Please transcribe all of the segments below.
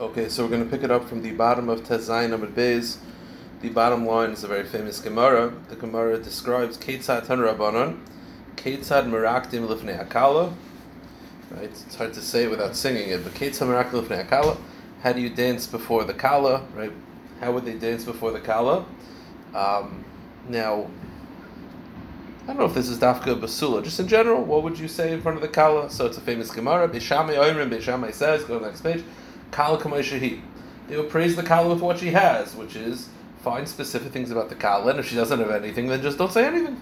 Okay, so we're going to pick it up from the bottom of Tezayin Amud Beis. The bottom line is a very famous Gemara. The Gemara describes Ketzad Tan Rabbanon, Ketzad Merakdim Lifnei Akala. Right, it's hard to say without singing it, but Ketzad Merakdim Lifnei Akala. How do you dance before the Kala? Right, how would they dance before the Kala? Um, now, I don't know if this is Dafka Basula. Just in general, what would you say in front of the Kala? So it's a famous Gemara. Beishamai Oimrim, Beishamai says, go to the next page. Kala Kamay They will praise the Kala with what she has, which is find specific things about the Kala, and if she doesn't have anything, then just don't say anything.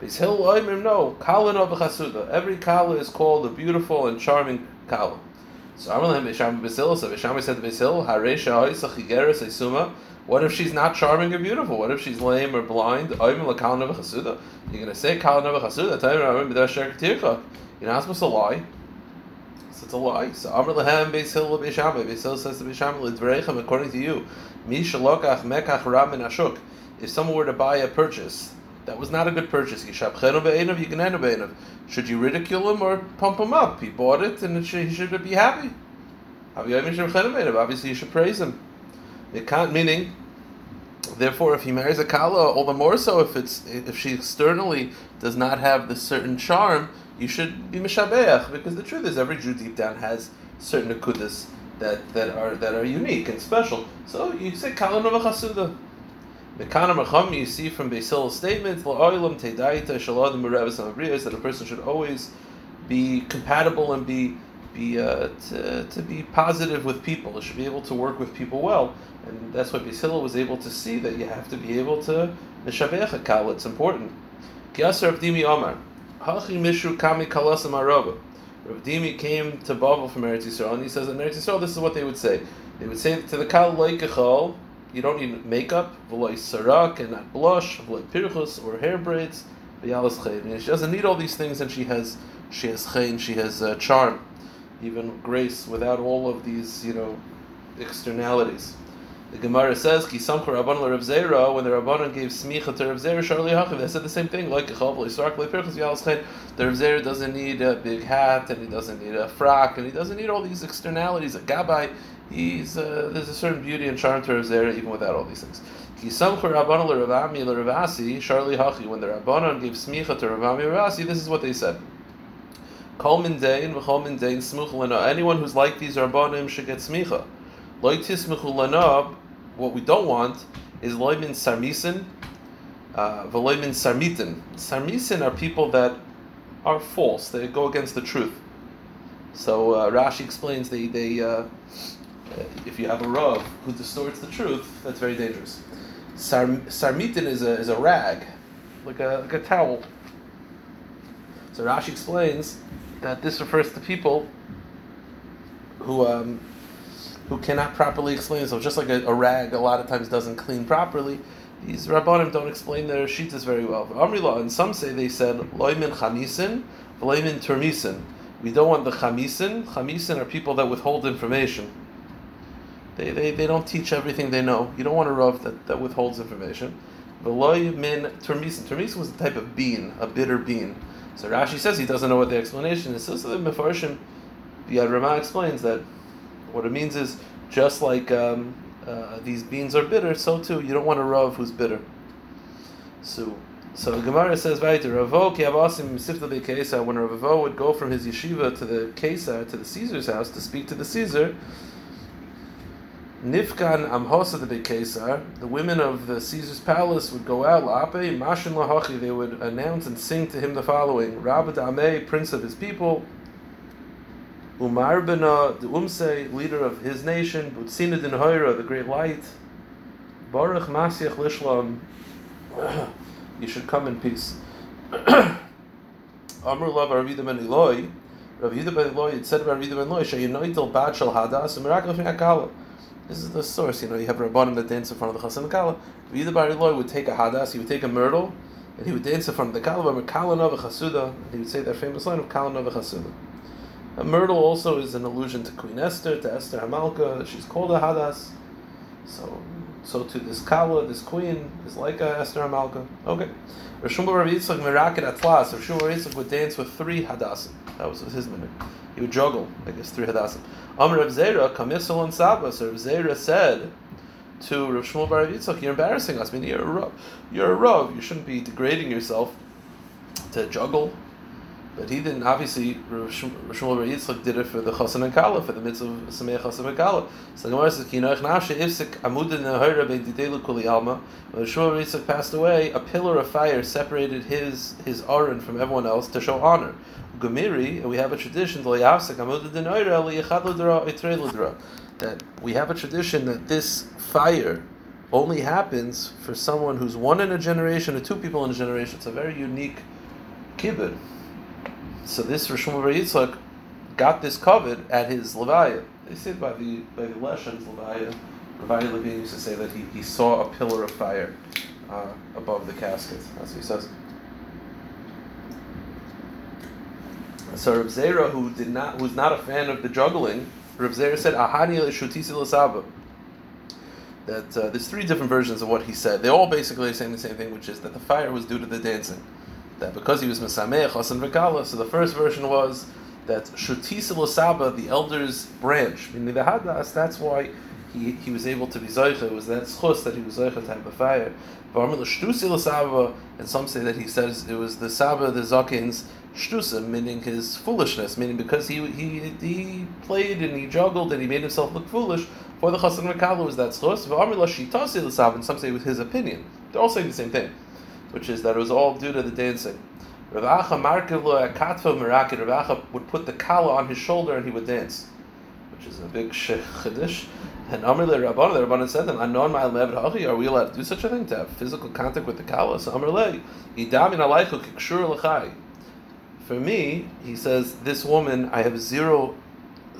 Beis Hillel Oimrim, no. Kala no b'chasuda. Every Kala is called a beautiful and charming Kala. So Amalem Beisham Basil, so Beisham said to Basil, Haresha. What if she's not charming or beautiful? What if she's lame or blind? You're going to say Kala Nova Chasuda. You're not supposed to lie. So it's a lie. So Amr Lehem Beis Hillel Beisham. Beis Hillel says to Beisham, Lidvarechem, according to you, Mekach Ashuk. If someone were to buy a purchase that was not a good purchase. Should you ridicule him or pump him up? He bought it and it should, he should be happy. Obviously, you should praise him. It can't meaning. Therefore, if he marries a kala, all the more so if it's if she externally does not have the certain charm, you should be mishabeach because the truth is every Jew deep down has certain akudas that, that are that are unique and special. So you say kala nova chasuda. The Kana Macham you see from Basil's statement, that a person should always be compatible and be be uh, to, to be positive with people. It should be able to work with people well, and that's why Basil was able to see that you have to be able to mishavech kal. It's important. Kiasar Abdimi Omar, Hachi Mishu Kami Kalasam Araba. Rav Dimi came to Bavel from Eretz Yisrael, and he says in Eretz Yisrael, this is what they would say. They would say to the Kal Leikachal, you don't need makeup, v'loy sarak, and not blush, v'loy pirchus, or hair braids, v'yalas. She doesn't need all these things, and she has she has chayin, she has uh, charm, even grace, without all of these, you know, externalities. The Gemara says, "Ki samcha Rabban Rav Zera." When the Rabbanon gave smicha to Rav Zera, Sharli Hachiv, they said the same thing. Like Echal Yisrak Pirchus V'Yalas Chayin. The Rav Zera doesn't need a big hat, and he doesn't need a frock, and he doesn't need all these externalities. A gabbai, he's uh, there's a certain beauty and charm to Rav Zera even without all these things. When the Rabbanon gave smicha to Ravami Ravasi, this is what they said. Anyone who's like these Rabbanim should get smicha. What we don't want is loimin sarmisin, uh, veloimin sarmitin. Sarmisin are people that are false; they go against the truth. So uh, Rashi explains they they uh, if you have a rav who distorts the truth, that's very dangerous. Sar, sarmitin is a is a rag, like a like a towel. So Rashi explains that this refers to people who um, who cannot properly explain themselves. Just like a, a, rag, a lot of times doesn't clean properly. These rabbanim don't explain their shitas very well. Amrila, and some say they said loimin chamisin, loimin termisin. We don't want the chamisin. Chamisin are people that withhold information. They, they, they don't teach everything they know. You don't want a rav that, that withholds information. Veloy min termisin. Termisin was a type of bean, a bitter bean. So Rashi says he doesn't know what the explanation is. So the Mefarshim, the Rama explains that what it means is just like um, uh, these beans are bitter, so too you don't want a rav who's bitter. So so Gemara says weiter, Ravo Kesar, when Ravo would go from his yeshiva to the Kesar, to the Caesar's house to speak to the Caesar, Nifkan Amhosa the big Kesar, the women of the Caesar's palace would go out, La'ape, Mashin Lahachi, they would announce and sing to him the following Rabbi Ameh, prince of his people, Umar Bena, uh, the Umse, leader of his nation, Butsina Din Hoira, the great light, Baruch Masiach Lishlam, you should come in peace. Amr Lav Arvida Ben Eloi, Rav Yehuda Ben Eloi, it said about Arvida Ben Eloi, Shayinoitel Bad Shal Hadas, and Miracle Akala. This is the source. You know, you have Rabbanim that dance in front of the Chasan Kala. Either Bar Eloi would take a hadas, he would take a myrtle, and he would dance in front of the Kala, but Kalanova Chasuda, and he would say that famous line of Kalanova Chasuda. A myrtle also is an allusion to Queen Esther, to Esther Hamalka. She's called a hadas. So, so to this Kala, this queen, is like a Esther Hamalka. Okay. Rishon Bar Yitzchak Meraket Atlas. Rishon Bar Yitzchak would dance with three hadasim. That was his minute. He would juggle, I guess, three hadasim. Amr Rav Zera, Kamisel and Saba. So Rav Zera said to Rav Shmuel Bar Yitzchak, you're embarrassing us. I mean, you're a Rav. You're a Rav. You shouldn't be degrading yourself to juggle. But he didn't, obviously, Shmuel Bar Yitzchak did it for the Chosan and Kala, for the mitzvah of Sameach Chosan and Kala. So the Gemara says, Kinoich Nafshe Ifsik Amudin Nehara Ben Didelu Kuli Alma. When Shmuel Bar Yitzchak passed away, a pillar of fire separated his his Aron from everyone else to show honor. Gumiri, and we have a tradition, that we have a tradition that this fire only happens for someone who's one in a generation or two people in a generation. It's a very unique kibbutz. So this Rishon Bar Yitzchak got this covered at his levaya. They say by the by the Leshan's levaya. Rabbi Levine used to say that he, he saw a pillar of fire uh, above the casket. That's what he says. So Rav Zera, who did not, who's not a fan of the juggling, Rav Zera said, "Ahani l'shutisi l'saba." That uh, there's three different versions of what he said. They all basically are saying the same thing, which is that the fire was due to the dancing. That because he was mesameach hasan v'kala. So the first version was that shutisi l'saba, the elder's branch, meaning the hadas. That's why he, he was able to be zoicha. It was that schus that he was zoicha to have the fire. And some say that he says it was the saba, the zakin's shtusim, meaning his foolishness, meaning because he he he played and he juggled and he made himself look foolish. For the chassan mekalu was that schus. And some say it was his opinion. They're all saying the same thing, which is that it was all due to the dancing. Rav Acha would put the kala on his shoulder and he would dance, which is a big chiddush. And Amr le Rabban, the Rabban said them, Anon ma'al me'avad hachi, are we allowed to do such a thing, to have physical contact with the kala? So Amr le, Idamin alaychu kikshur l'chai. For me, he says, this woman, I have zero,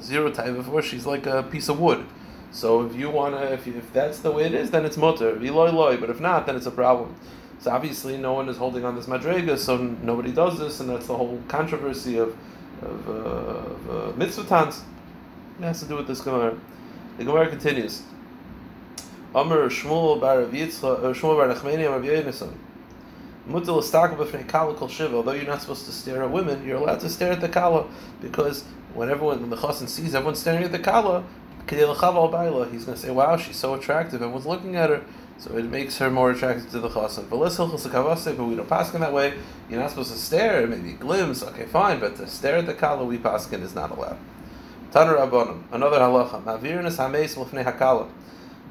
zero time her, she's like a piece of wood. So if you want to, if, if that's the way it is, then it's loy, but if not, then it's a problem. So obviously no one is holding on this madrega, so nobody does this, and that's the whole controversy of, of, uh, of uh, mitzvah It has to do with this Gemara. The Gemara continues. Amr Shmuel bar uh, Shmuel bar Nachmani Amr Yonason. Mutal istak b'fnei kala kol shiva. Although you're not supposed to stare at women, you're allowed to stare at the kala because when everyone when the chassan sees everyone staring at the kala, he's going to say, "Wow, she's so attractive." Everyone's looking at her, so it makes her more attractive to the chassan. But we don't paskin that way. You're not supposed to stare, maybe glimpse. Okay, fine, but to stare at the kala we paskin is not allowed. Taner Rabbanim, another halacha. Mavirnus hameis l'fnei hakala.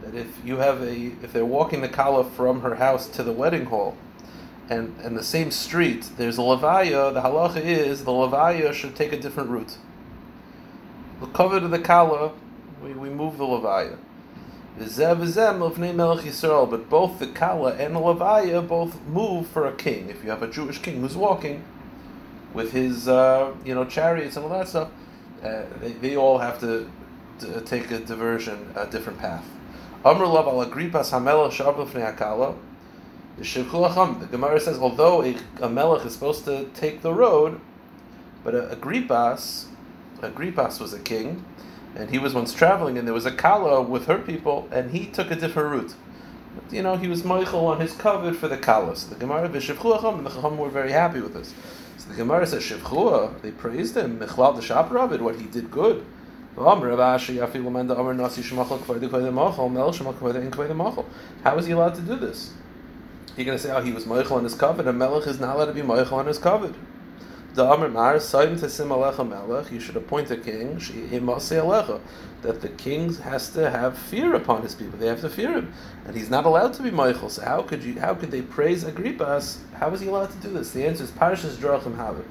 That if you have a, if they're walking the kala from her house to the wedding hall, and and the same street, there's a levaya. The halacha is the levaya should take a different route. The cover to the kala, we, we move the levaya. But both the kala and the levaya both move for a king. If you have a Jewish king who's walking with his uh, you know chariots and all that stuff uh, they, they all have to, to, take a diversion, a different path. Amr Lav al Agrippas Hamelach. The Gemara says, although a, a melech is supposed to take the road, but Agrippas, Agrippas was a king, and he was once traveling, and there was a kala with her people, and he took a different route. But, you know, he was Michael on his covet for the kala. So the Gemara, V'shivchu and the Chacham were very happy with this. So The Gemara says Shivchua, they praised him, Mechlal the Shapravid, what he did good. How is he allowed to do this? You're going to say, oh, he was Moichel on his covet, and Melech is not allowed to be Moichel on his covet. The Amr Mar, Saim Tesim Alecha Melech, you should appoint a king, that the king has to have fear upon his people. They have to fear him. And he's not allowed to be Michael. So how could you how could they praise Agrippas? How is he allowed to do this? The answer is Parashas Drachim Haver.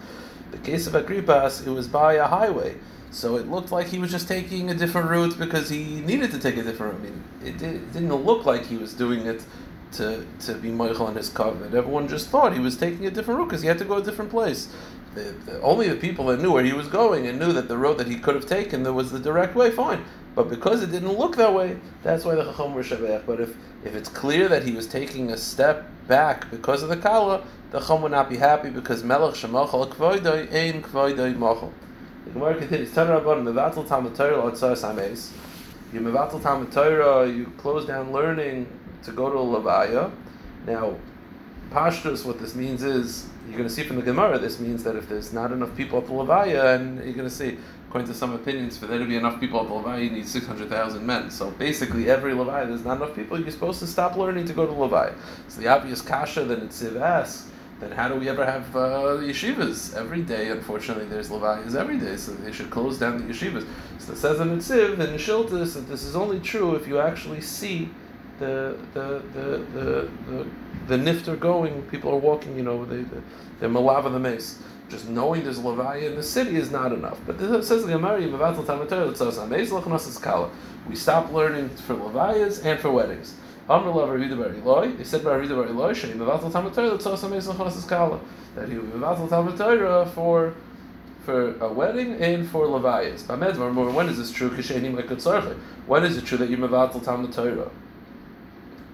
The case of Agrippas, it was by a highway. So it looked like he was just taking a different route because he needed to take a different route. I mean, it, did, it didn't look like he was doing it to, to be Michael on his covenant. Everyone just thought he was taking a different route because he had to go a different place the, the, only the people that knew where he was going and knew that the road that he could have taken there was the direct way, fine. But because it didn't look that way, that's why the Chacham were Shabbat. But if, if it's clear that he was taking a step back because of the Kala, the Chacham would not be happy because Melech Shemachal Kvoidoi Ein Kvoidoi Machal. The Gemara continues, Tanra Rabban, Mevatel Talmud Torah Otzar Sames. You Mevatel Talmud Torah, you close down learning to go to a Levaya. Now, Pashtus, what this means is, you're going to see from the Gemara, this means that if there's not enough people at the Levaya, and you're going to see, according to some opinions, for there to be enough people at the Levaya, you need 600,000 men. So basically, every Levaya, there's not enough people, you're supposed to stop learning to go to Levaya. So the obvious kasha that Nitziv asks, then how do we ever have uh, yeshivas? Every day, unfortunately, there's Levayas every day, so they should close down the yeshivas. So it says in Nitziv and Shiltis that this is only true if you actually see the the the the the, the nifter going. People are walking. You know, they they're malava the mace. Just knowing there's levaya in the city is not enough. But this says the Gemara, We stop learning for levayas and for weddings. They said Bar Bar Eloi, that he would Torah for for a wedding and for levayas. When is this true? When is it true that you mevatel Talmud?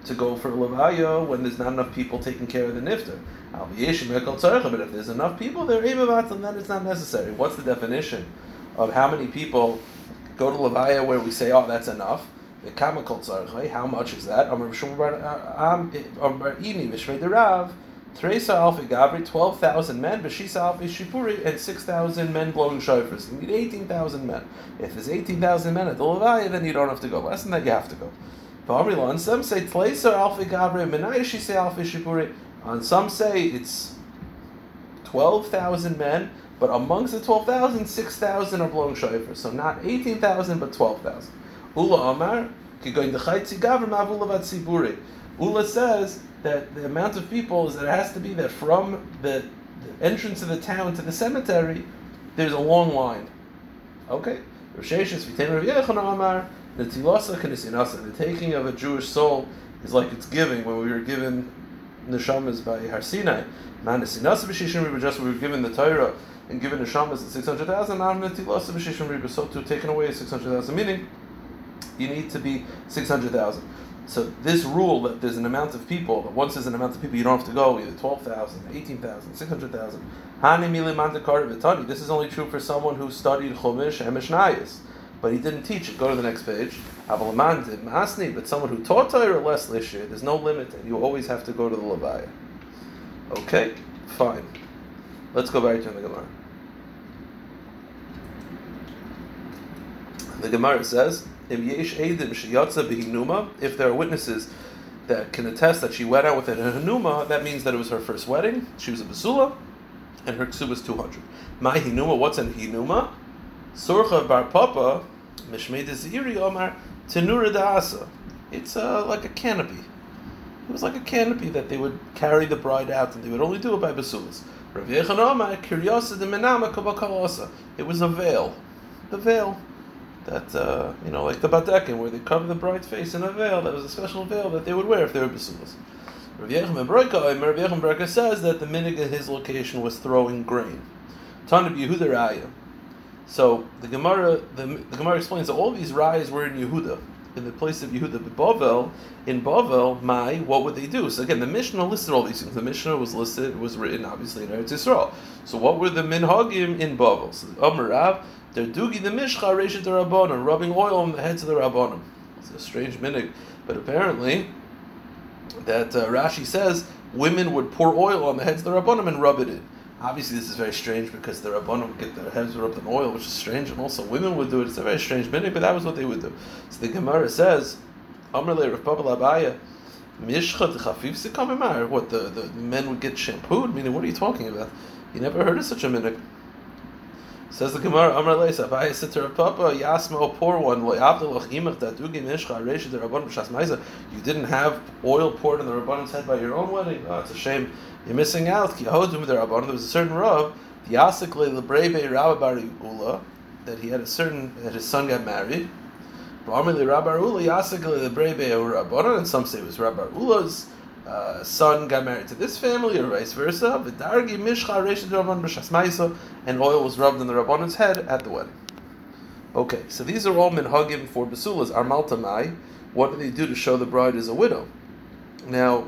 To go for a levaya when there's not enough people taking care of the nifter. But if there's enough people, they're emavat, then it's not necessary. What's the definition of how many people go to levaya where we say, oh, that's enough? The chemical tzarchei, how much is that? Teresa Alfi Gabri, 12,000 men, Bashisa Alfi Shipuri, and 6,000 men blowing shofars. You need 18,000 men. If there's 18,000 men at the Levaya, then you don't have to go. Less than that, you have to go. On some say Tleiser Alfi Gabri, Menayishi say Alfi Shipuri. On some say it's 12,000 men, but amongst the 12,000, 6,000 are blowing shofar. So not 18,000, but 12,000. Ula Amar, Ula says that the amount of people is that it has to be that from the, the entrance of the town to the cemetery, there's a long line. Okay? Amar, the tilasa the taking of a Jewish soul is like it's giving when we were given neshamas by Har Sinai. Manasinasa b'shishim riba, just we were given the Torah and given neshamas at six hundred thousand. Now tilasa b'shishim riba, so to taken away six hundred thousand, meaning you need to be six hundred thousand. So this rule that there's an amount of people, that once there's an amount of people, you don't have to go either 12,000, 18,000, 600,000. Hani This is only true for someone who studied Chumash and Mishnayos but he didn't teach it. Go to the next page. But someone who taught Torah less lishir, there's no limit, and you always have to go to the Levaya. Okay, fine. Let's go back to the Gemara. The Gemara says, If there are witnesses that can attest that she went out with a hanuma, that means that it was her first wedding. She was a basula, and her ksu was 200. My hinuma, what's an hinuma? Surcha bar papa Mishmei Ziri Omar Tenura Da'asa. It's uh, like a canopy. It was like a canopy that they would carry the bride out, and they would only do it by basulas. It was a veil, the veil that uh, you know, like the badekin, where they cover the bride's face in a veil. That was a special veil that they would wear if they were basulas. Rav Yechim says that the minig in his location was throwing grain. Tanab Yehuda Raya. So the Gemara, the, the Gemara explains that all these rayas were in Yehuda, in the place of Yehuda. But in Bavel, my, what would they do? So again, the Mishnah listed all these things. The Mishnah was listed, was written obviously in Eretz Yisrael. So what were the minhagim in Bavel? So Amarav, they're dugi the mishcha reshet rabbanon, rubbing oil on the heads of the rabbanim. It's a strange minig, but apparently that uh, Rashi says women would pour oil on the heads of the rabbanim and rub it in. Obviously, this is very strange because the Rabbanim would get their heads rubbed in oil, which is strange, and also women would do it. It's a very strange minute, but that was what they would do. So the Gemara says, Amrle Rav Abaya, Mishcha chafif What, the, the men would get shampooed? Meaning, what are you talking about? You never heard of such a minute. Says the Gemara, Amr Leis, Avaya said to Rav Papa, Yasma, oh, poor one, you didn't have oil poured on the Rabbanon's head by your own wedding? Oh, it's a shame. You're missing out. There was a certain Rav, the Ula, that he had a certain, that his son got married. And some say it was Rabbi Ula's uh, son got married to this family, or vice versa. And oil was rubbed on the Rabbanon's head at the wedding. Okay, so these are all minhagim for basulas. Armaltamai, what do they do to show the bride is a widow? Now,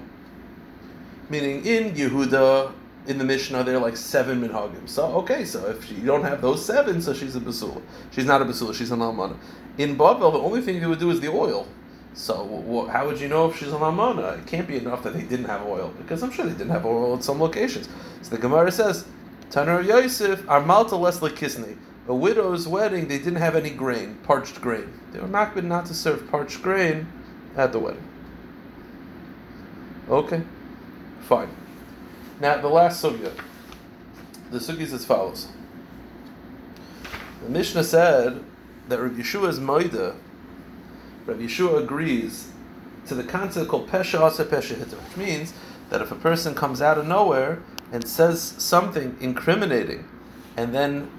meaning in Yehuda, in the Mishnah, there are like seven minhagim. So okay, so if you don't have those seven, so she's a basula. She's not a basula. She's an almana. In Bavel, the only thing they would do is the oil. So how would you know if she's an almana? It can't be enough that they didn't have oil because I'm sure they didn't have oil at some locations. So the Gemara says, Tanur of Yosef, Armalta Leslie Kisney. a widow's wedding, they didn't have any grain, parched grain. They were makbid not to serve parched grain at the wedding. Okay, fine. Now the last sugya. The sugya is as follows. The Mishnah said that Rabbi Yehoshua's moida, Rabbi Yehoshua agrees to the concept called pesha asa pesha hitter, which means that if a person comes out of nowhere and says something incriminating, and then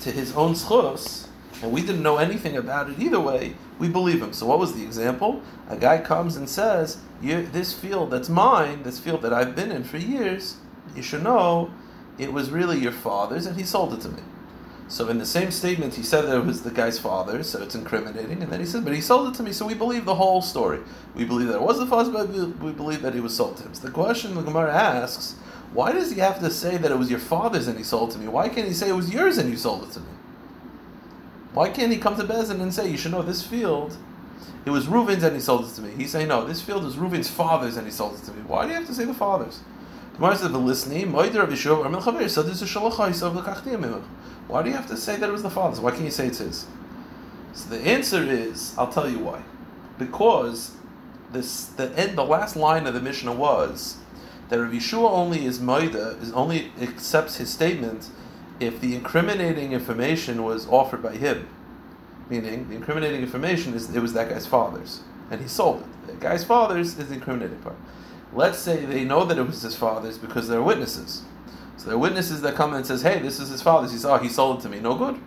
to his own schos, and we didn't know anything about it either way, we believe him. So what was the example? A guy comes and says, "This field that's mine, this field that I've been in for years, you should know it was really your father's, and he sold it to me." So in the same statement, he said that it was the guy's father, so it's incriminating, and then he said, "But he sold it to me," so we believe the whole story. We believe that it was the father's, but we believe that he was sold to him. So the question the Gemara asks why does he have to say that it was your father's and he sold to me? Why can't he say it was yours and you sold it to me? Why can't he come to Bezin and say, you should know this field, it was Reuven's and he sold it to me? He's saying, no, this field is Reuven's father's and he sold it to me. Why do you have to say the father's? Why do you have to say that it was the father's? Why can't you say it's his? So the answer is, I'll tell you why. Because this the end the last line of the Mishnah was that Rav Yehoshua only is Maida, is only accepts his statement if the incriminating information was offered by him. Meaning, the incriminating information is it was that guy's father's, and he sold it. The guy's father's is the incriminating part. Let's say they know that it was his father's because they're witnesses. So there are witnesses that come and says, "Hey, this is his father's." He "Oh, he sold it to me." No good,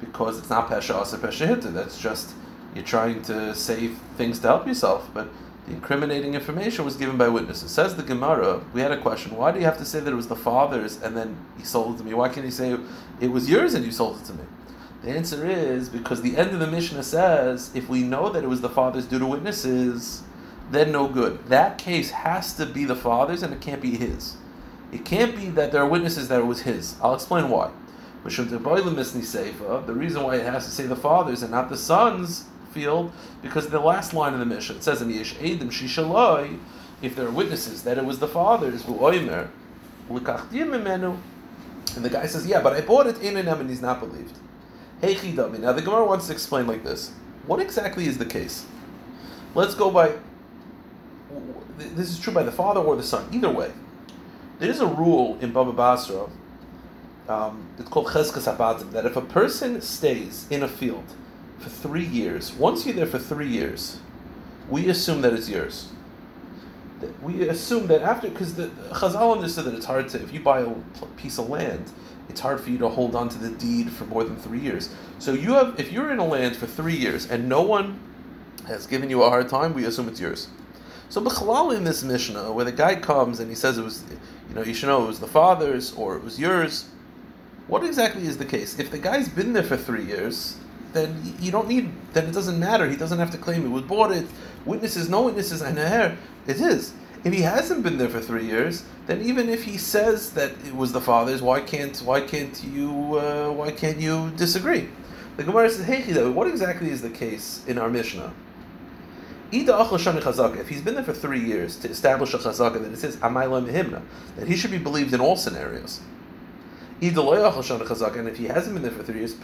because it's not pesha asa pesha hitta. That's just you're trying to say things to help yourself, but the incriminating information was given by witnesses. Says the Gemara, we had a question. Why do you have to say that it was the father's and then he sold it to me? Why can't he say it was yours and you sold it to me? The answer is because the end of the Mishnah says if we know that it was the father's due to witnesses, then no good. That case has to be the father's and it can't be his. It can't be that there are witnesses that it was his. I'll explain why. The reason why it has to say the father's and not the son's field because the last line of the Mishnah it says in Yesh Edim Shishaloi, if there are witnesses that it was the father's and the guy says, Yeah, but I bought it in him and he's not believed. Hey. Now the Gemara wants to explain like this. What exactly is the case? Let's go by this is true by the father or the son. Either way. There is a rule in Baba Basra, um, it's called Cheskas Abadim, that if a person stays in a field for three years. Once you're there for three years, we assume that it's yours. We assume that after, because the Chazal understood that it's hard to, if you buy a piece of land, it's hard for you to hold on to the deed for more than three years. So you have, if you're in a land for three years and no one has given you a hard time, we assume it's yours. So Bechalal in this Mishnah, where the guy comes and he says it was, you know, you should know it was the father's or it was yours. What exactly is the case? If the guy's been there for three years, then you don't need. Then it doesn't matter. He doesn't have to claim it was bought. It witnesses, no witnesses, and hair. It is. If he hasn't been there for three years, then even if he says that it was the father's, why can't why can't you uh, why can't you disagree? The Gemara says, "Hey, what exactly is the case in our Mishnah?" If he's been there for three years to establish a chazaka that it says that he should be believed in all scenarios and if he hasn't been there for three years,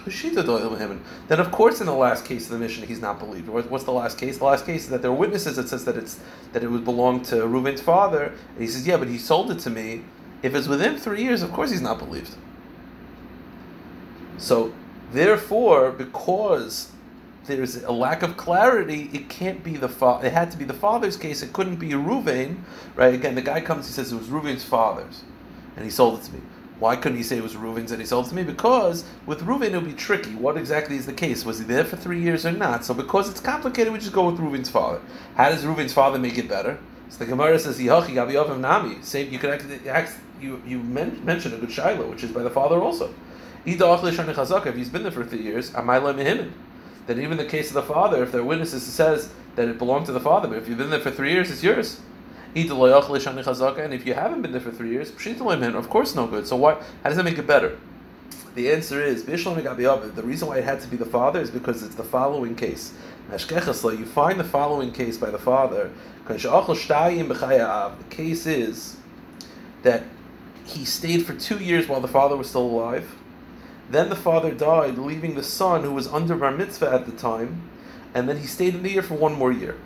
then of course in the last case of the Mishnah he's not believed. What's the last case? The last case is that there are witnesses that says that it's that it would belong to Reuven's father, and he says, yeah, but he sold it to me. If it's within three years, of course he's not believed. So therefore, because there's a lack of clarity, it can't be the father. It had to be the father's case. It couldn't be Reuven, right? Again, the guy comes, he says it was Reuven's father's, and he sold it to me. Why couldn't he say it was Reuven's and he sold it to me? Because with Reuven it would be tricky. What exactly is the case? Was he there for three years or not? So because it's complicated, we just go with Reuven's father. How does Reuven's father make it better? So the Gemara says, "Yihachi gabi nami." Say you could actually you you men, mentioned a good shiloh, which is by the father also. If he's been there for three years, then even the case of the father, if there are witnesses, it says that it belonged to the father. But if you've been there for three years, it's yours. And if you haven't been there for three years, of course no good. So why? How does that make it better? The answer is the reason why it had to be the father is because it's the following case. You find the following case by the father. The case is that he stayed for two years while the father was still alive, Then the father died, leaving the son who was under bar mitzvah at the time, and then he stayed in the year for one more year.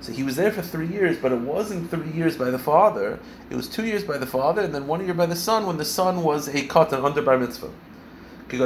So he was there for three years, but it wasn't three years by the father. It was two years by the father, and then one year by the son when the son was a katan under bar mitzvah. So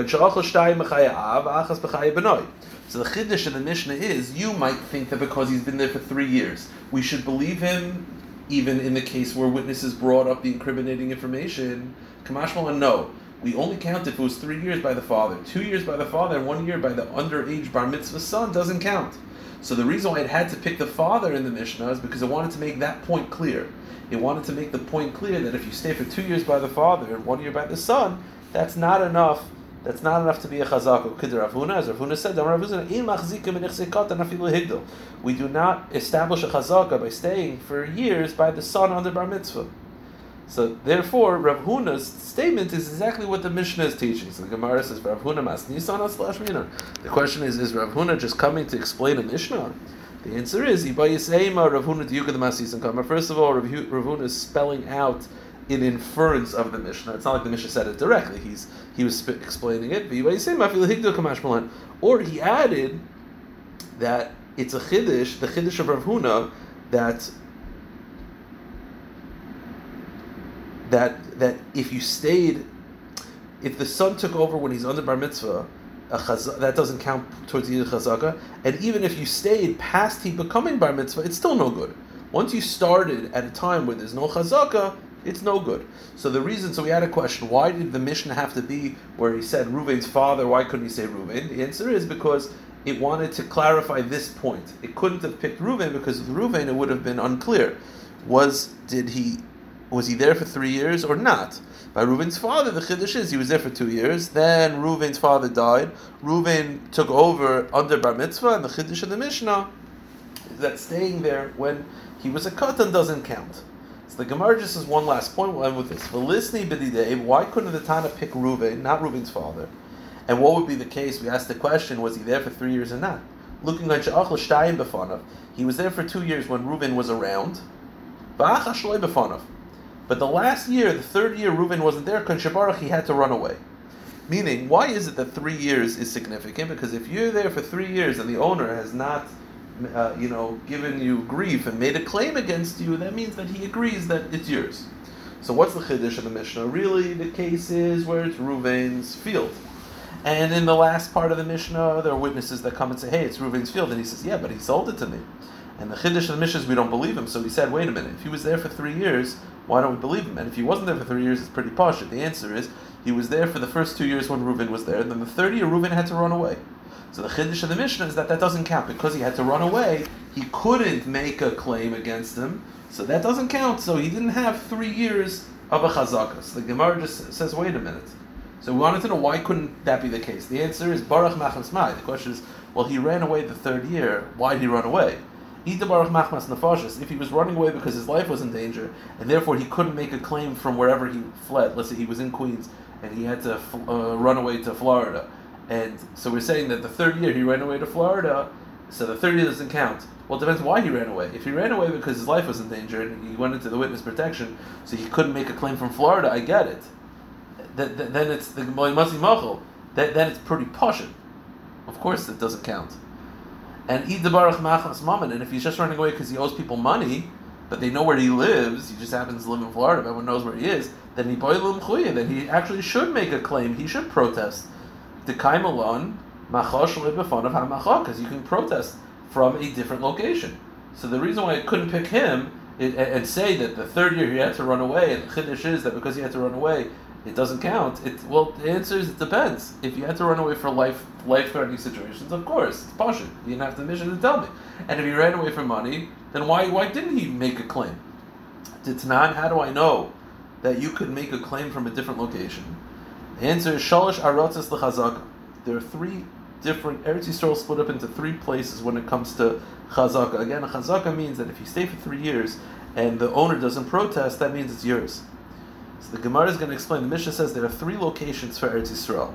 the chiddush in the Mishnah is, you might think that because he's been there for three years, we should believe him even in the case where witnesses brought up the incriminating information. Kamashmal, no. We only count if it was three years by the father. Two years by the father and one year by the underage bar mitzvah son doesn't count. So the reason why it had to pick the father in the Mishnah is because it wanted to make that point clear. It wanted to make the point clear that if you stay for two years by the father and one year by the son, that's not enough. That's not enough to be a chazaka. As Rav Huna said, we do not establish a chazaka by staying for years by the son under bar mitzvah. So therefore, Rav Huna's statement is exactly what the Mishnah is teaching. So the Gemara says, Rav Huna mas nisan slash mina. The question is, is Rav Huna just coming to explain a Mishnah? The answer is, Ibayisema Rav Huna the masisan kama. First of all, Rav Huna is spelling out in inference of the Mishnah. It's not like the Mishnah said it directly. He's he was sp- explaining it. Or he added that it's a chiddush, the chiddush of Rav Huna, that that that if you stayed, if the son took over when he's under bar mitzvah, chaz- that doesn't count towards the chazaka. And even if you stayed past he becoming bar mitzvah, it's still no good. Once you started at a time where there's no chazaka, it's no good. So the reason, so we had a question: Why did the Mishnah have to be where he said Ruvain's father? Why couldn't he say Ruvain? The answer is because it wanted to clarify this point. It couldn't have picked Ruvain because with Ruvain it would have been unclear. Was did he was he there for three years or not? By Reuven's father, the chiddush is he was there for two years. Then Reuven's father died. Reuven took over under bar mitzvah, and the chiddush of the Mishnah is that staying there when he was a katan doesn't count. So the Gemara just says one last point. We'll end with this. Why couldn't the Tana pick Reuven, not Reuven's father? And what would be the case? We asked the question: Was he there for three years or not? Looking at Sha'ach l'shtayim b'fanav, he was there for two years when Reuven was around. V'ach b'fanav. But the last year, the third year, Reuven wasn't there. Kan he had to run away. Meaning, why is it that three years is significant? Because if you're there for three years and the owner has not, uh, you know, given you grief and made a claim against you, that means that he agrees that it's yours. So what's the chiddush of the Mishnah? Really, the case is where it's Reuven's field. And in the last part of the Mishnah, there are witnesses that come and say, hey, it's Reuven's field. And he says, yeah, but he sold it to me. And the chiddush of the Mishnah is we don't believe him. So he said, wait a minute, if he was there for three years, why don't we believe him? And if he wasn't there for three years, it's pretty posh. The answer is he was there for the first two years when Reuven was there, and then the third year Reuven had to run away. So the chiddush of the Mishnah is that that doesn't count because he had to run away. He couldn't make a claim against him, so that doesn't count. So he didn't have three years of a chazaka. So the Gemara just says, wait a minute. So we wanted to know why couldn't that be the case. The answer is Baruch Machmas Mai. The question is, well, he ran away the third year. Why did he run away? If he was running away because his life was in danger, and therefore he couldn't make a claim from wherever he fled. Let's say he was in Queens and he had to uh, run away to Florida, and so we're saying that the third year he ran away to Florida, so the third year doesn't count. Well, it depends why he ran away. If he ran away because his life was in danger and he went into the witness protection, so he couldn't make a claim from Florida, I get it. Th- th- then it's the. Then it's pretty posh. Of course, it doesn't count. And eat the Baruch Machas Mammon, and if he's just running away because he owes people money, but they know where he lives, he just happens to live in Florida, everyone knows where he is, then he then he actually should make a claim, he should protest. The Kaimalon, machosh lebefon of hamachok, because you can protest from a different location. So the reason why I couldn't pick him and say that the third year he had to run away, and the chiddush is that because he had to run away, it doesn't count. It well, the answer is it depends. If you had to run away for life life threatening situations, of course it's pasha. You didn't have the Mishnah to tell me. And if he ran away for money, then why why didn't he make a claim? It's not. how do I know that you could make a claim from a different location? The answer is shalosh arotzes lechazaka. There are three different Eretz Yisrael split up into three places when it comes to chazaka. Again, chazaka means that if you stay for three years and the owner doesn't protest, that means it's yours. So the Gemara is going to explain. The Mishnah says there are three locations for Eretz Yisrael: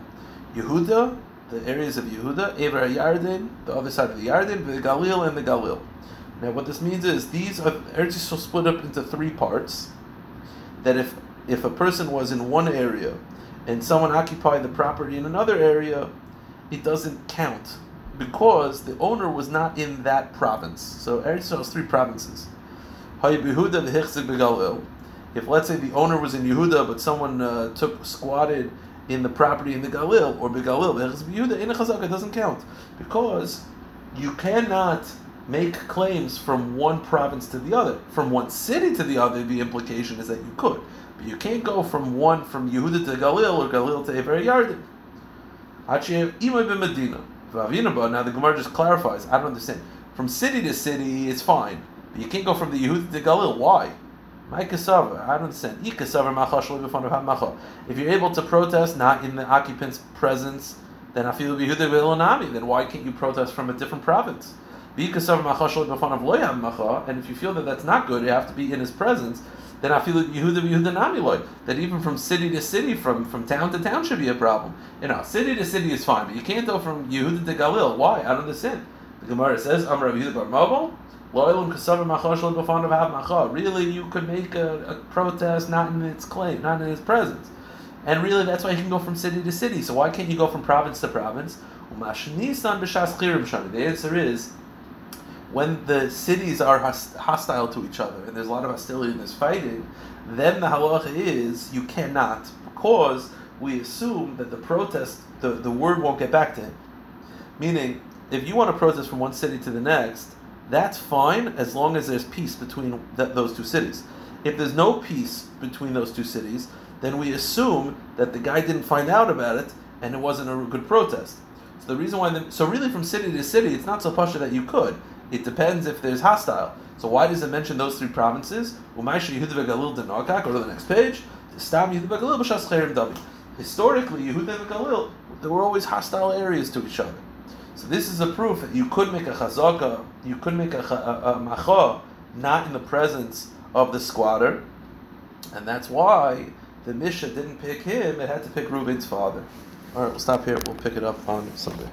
Yehuda, the areas of Yehuda, Ever Yarden, the other side of the Yarden, the Galil, and the Galil. Now, what this means is these are Eretz Yisrael split up into three parts. That if if a person was in one area and someone occupied the property in another area, it doesn't count because the owner was not in that province. So Eretz Yisrael has three provinces. If let's say the owner was in Yehuda, but someone uh, took squatted in the property in the Galil or Begalil, it doesn't count because you cannot make claims from one province to the other. From one city to the other, the implication is that you could. But you can't go from one, from Yehuda to Galil or Galil to Ever Yarden. Medina. Now the Gemara just clarifies. I don't understand. From city to city, it's fine. But you can't go from the Yehuda to Galil. Why? My I don't understand. If you're able to protest not in the occupant's presence, then afilu bihuda v'ilonami. Then why can't you protest from a different province? And if you feel that that's not good, you have to be in his presence. Then I feel Yehuda Yehuda Namiloy. That even from city to city, from, from town to town, should be a problem. You know, city to city is fine, but you can't go from Yehuda to Galil. Why? I don't understand. The Gemara says, "Amar Yehuda Bar Mobile." Really, you could make a, a, protest not in its claim, not in its presence. And really, that's why you can go from city to city. So why can't you go from province to province? The answer is when the cities are hostile to each other and there's a lot of hostility and there's fighting, then the halacha is you cannot because we assume that the protest, the, the word won't get back to him. Meaning, if you want to protest from one city to the next, that's fine as long as there's peace between th- those two cities. If there's no peace between those two cities, then we assume that the guy didn't find out about it and it wasn't a good protest. So the reason why, the, so really from city to city, it's not so pasha that you could. It depends if there's hostile. So why does it mention those three provinces? Go to the next page. Historically, Yehuda and Galil, there were always hostile areas to each other. So this is a proof that you could make a chazaka, you could make a, a, a macha, not in the presence of the squatter, and that's why the Mishnah didn't pick him; it had to pick Reuben's father. All right, we'll stop here. We'll pick it up on Sunday.